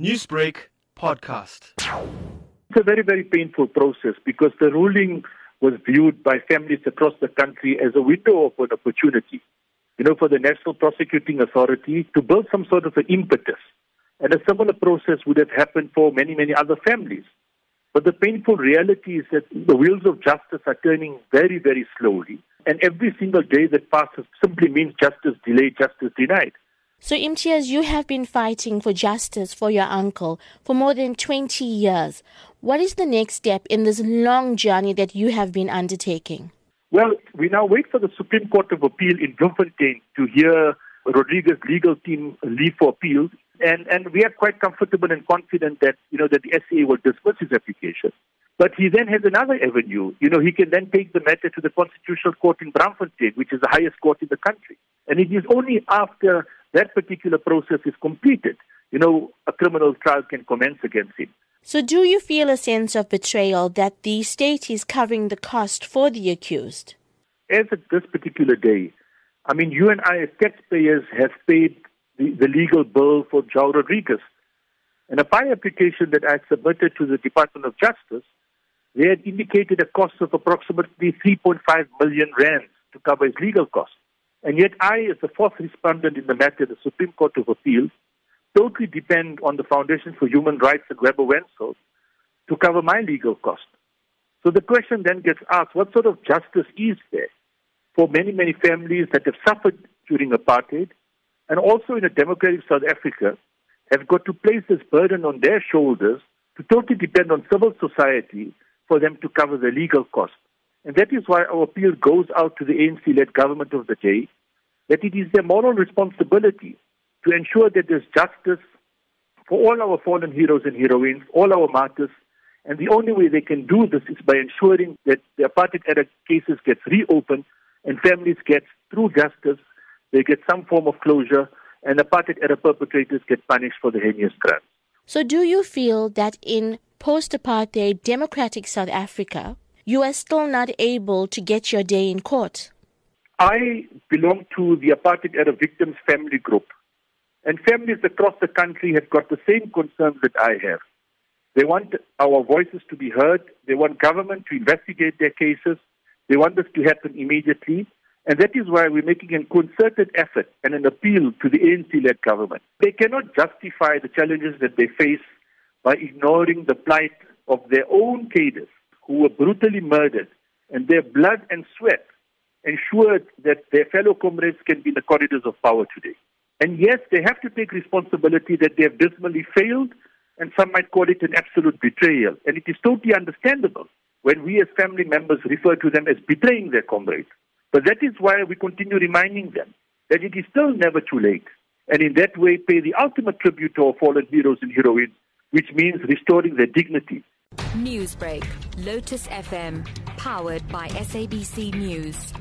Newsbreak podcast. It's a very, very painful process because the ruling was viewed by families across the country as a window of an opportunity, you know, for the National Prosecuting Authority to build some sort of an impetus. And a similar process would have happened for many, many other families. But the painful reality is that the wheels of justice are turning very, very slowly. And every single day that passes simply means justice delayed, justice denied. So, Imtiaz, you have been fighting for justice for your uncle for more than 20 years. What is the next step in this long journey that you have been undertaking? Well, we now wait for the Supreme Court of Appeal in Bloemfontein to hear Rodrigues's legal team leave for appeal. And, and we are quite comfortable and confident that, you know, that the SCA will dismiss his application. But he then has another avenue. You know, he can then take the matter to the Constitutional Court in Braamfontein, which is the highest court in the country. And it is only after that particular process is completed, you know, a criminal trial can commence against him. So, do you feel a sense of betrayal that the state is covering the cost for the accused? As of this particular day, I mean, you and I, as taxpayers, have paid the, the legal bill for Joao Rodrigues. In a PI application that I submitted to the Department of Justice, they had indicated a cost of approximately 3.5 million rands to cover his legal costs. And yet I, as the fourth respondent in the matter, the Supreme Court of Appeal, totally depend on the Foundation for Human Rights and Webber Wentzel to cover my legal costs. So the question then gets asked, what sort of justice is there for many, many families that have suffered during apartheid and also in a democratic South Africa have got to place this burden on their shoulders to totally depend on civil society for them to cover the legal costs. And that is why our appeal goes out to the ANC-led government of the day, that it is their moral responsibility to ensure that there's justice for all our fallen heroes and heroines, all our martyrs, and the only way they can do this is by ensuring that the apartheid era cases get reopened and families get through justice, they get some form of closure, and apartheid era perpetrators get punished for the heinous crimes. So, do you feel that in post apartheid democratic South Africa, you are still not able to get your day in court? I belong to the apartheid era victims family group. And families across the country have got the same concerns that I have. They want our voices to be heard. They want government to investigate their cases. They want this to happen immediately. And that is why we're making a concerted effort and an appeal to the ANC-led government. They cannot justify the challenges that they face by ignoring the plight of their own cadres who were brutally murdered and their blood and sweat ensured that their fellow comrades can be in the corridors of power today. And yes, they have to take responsibility that they have dismally failed, and some might call it an absolute betrayal. And it is totally understandable when we as family members refer to them as betraying their comrades. But that is why we continue reminding them that it is still never too late, and in that way pay the ultimate tribute to our fallen heroes and heroines, which means restoring their dignity. Newsbreak, Lotus FM, powered by SABC News.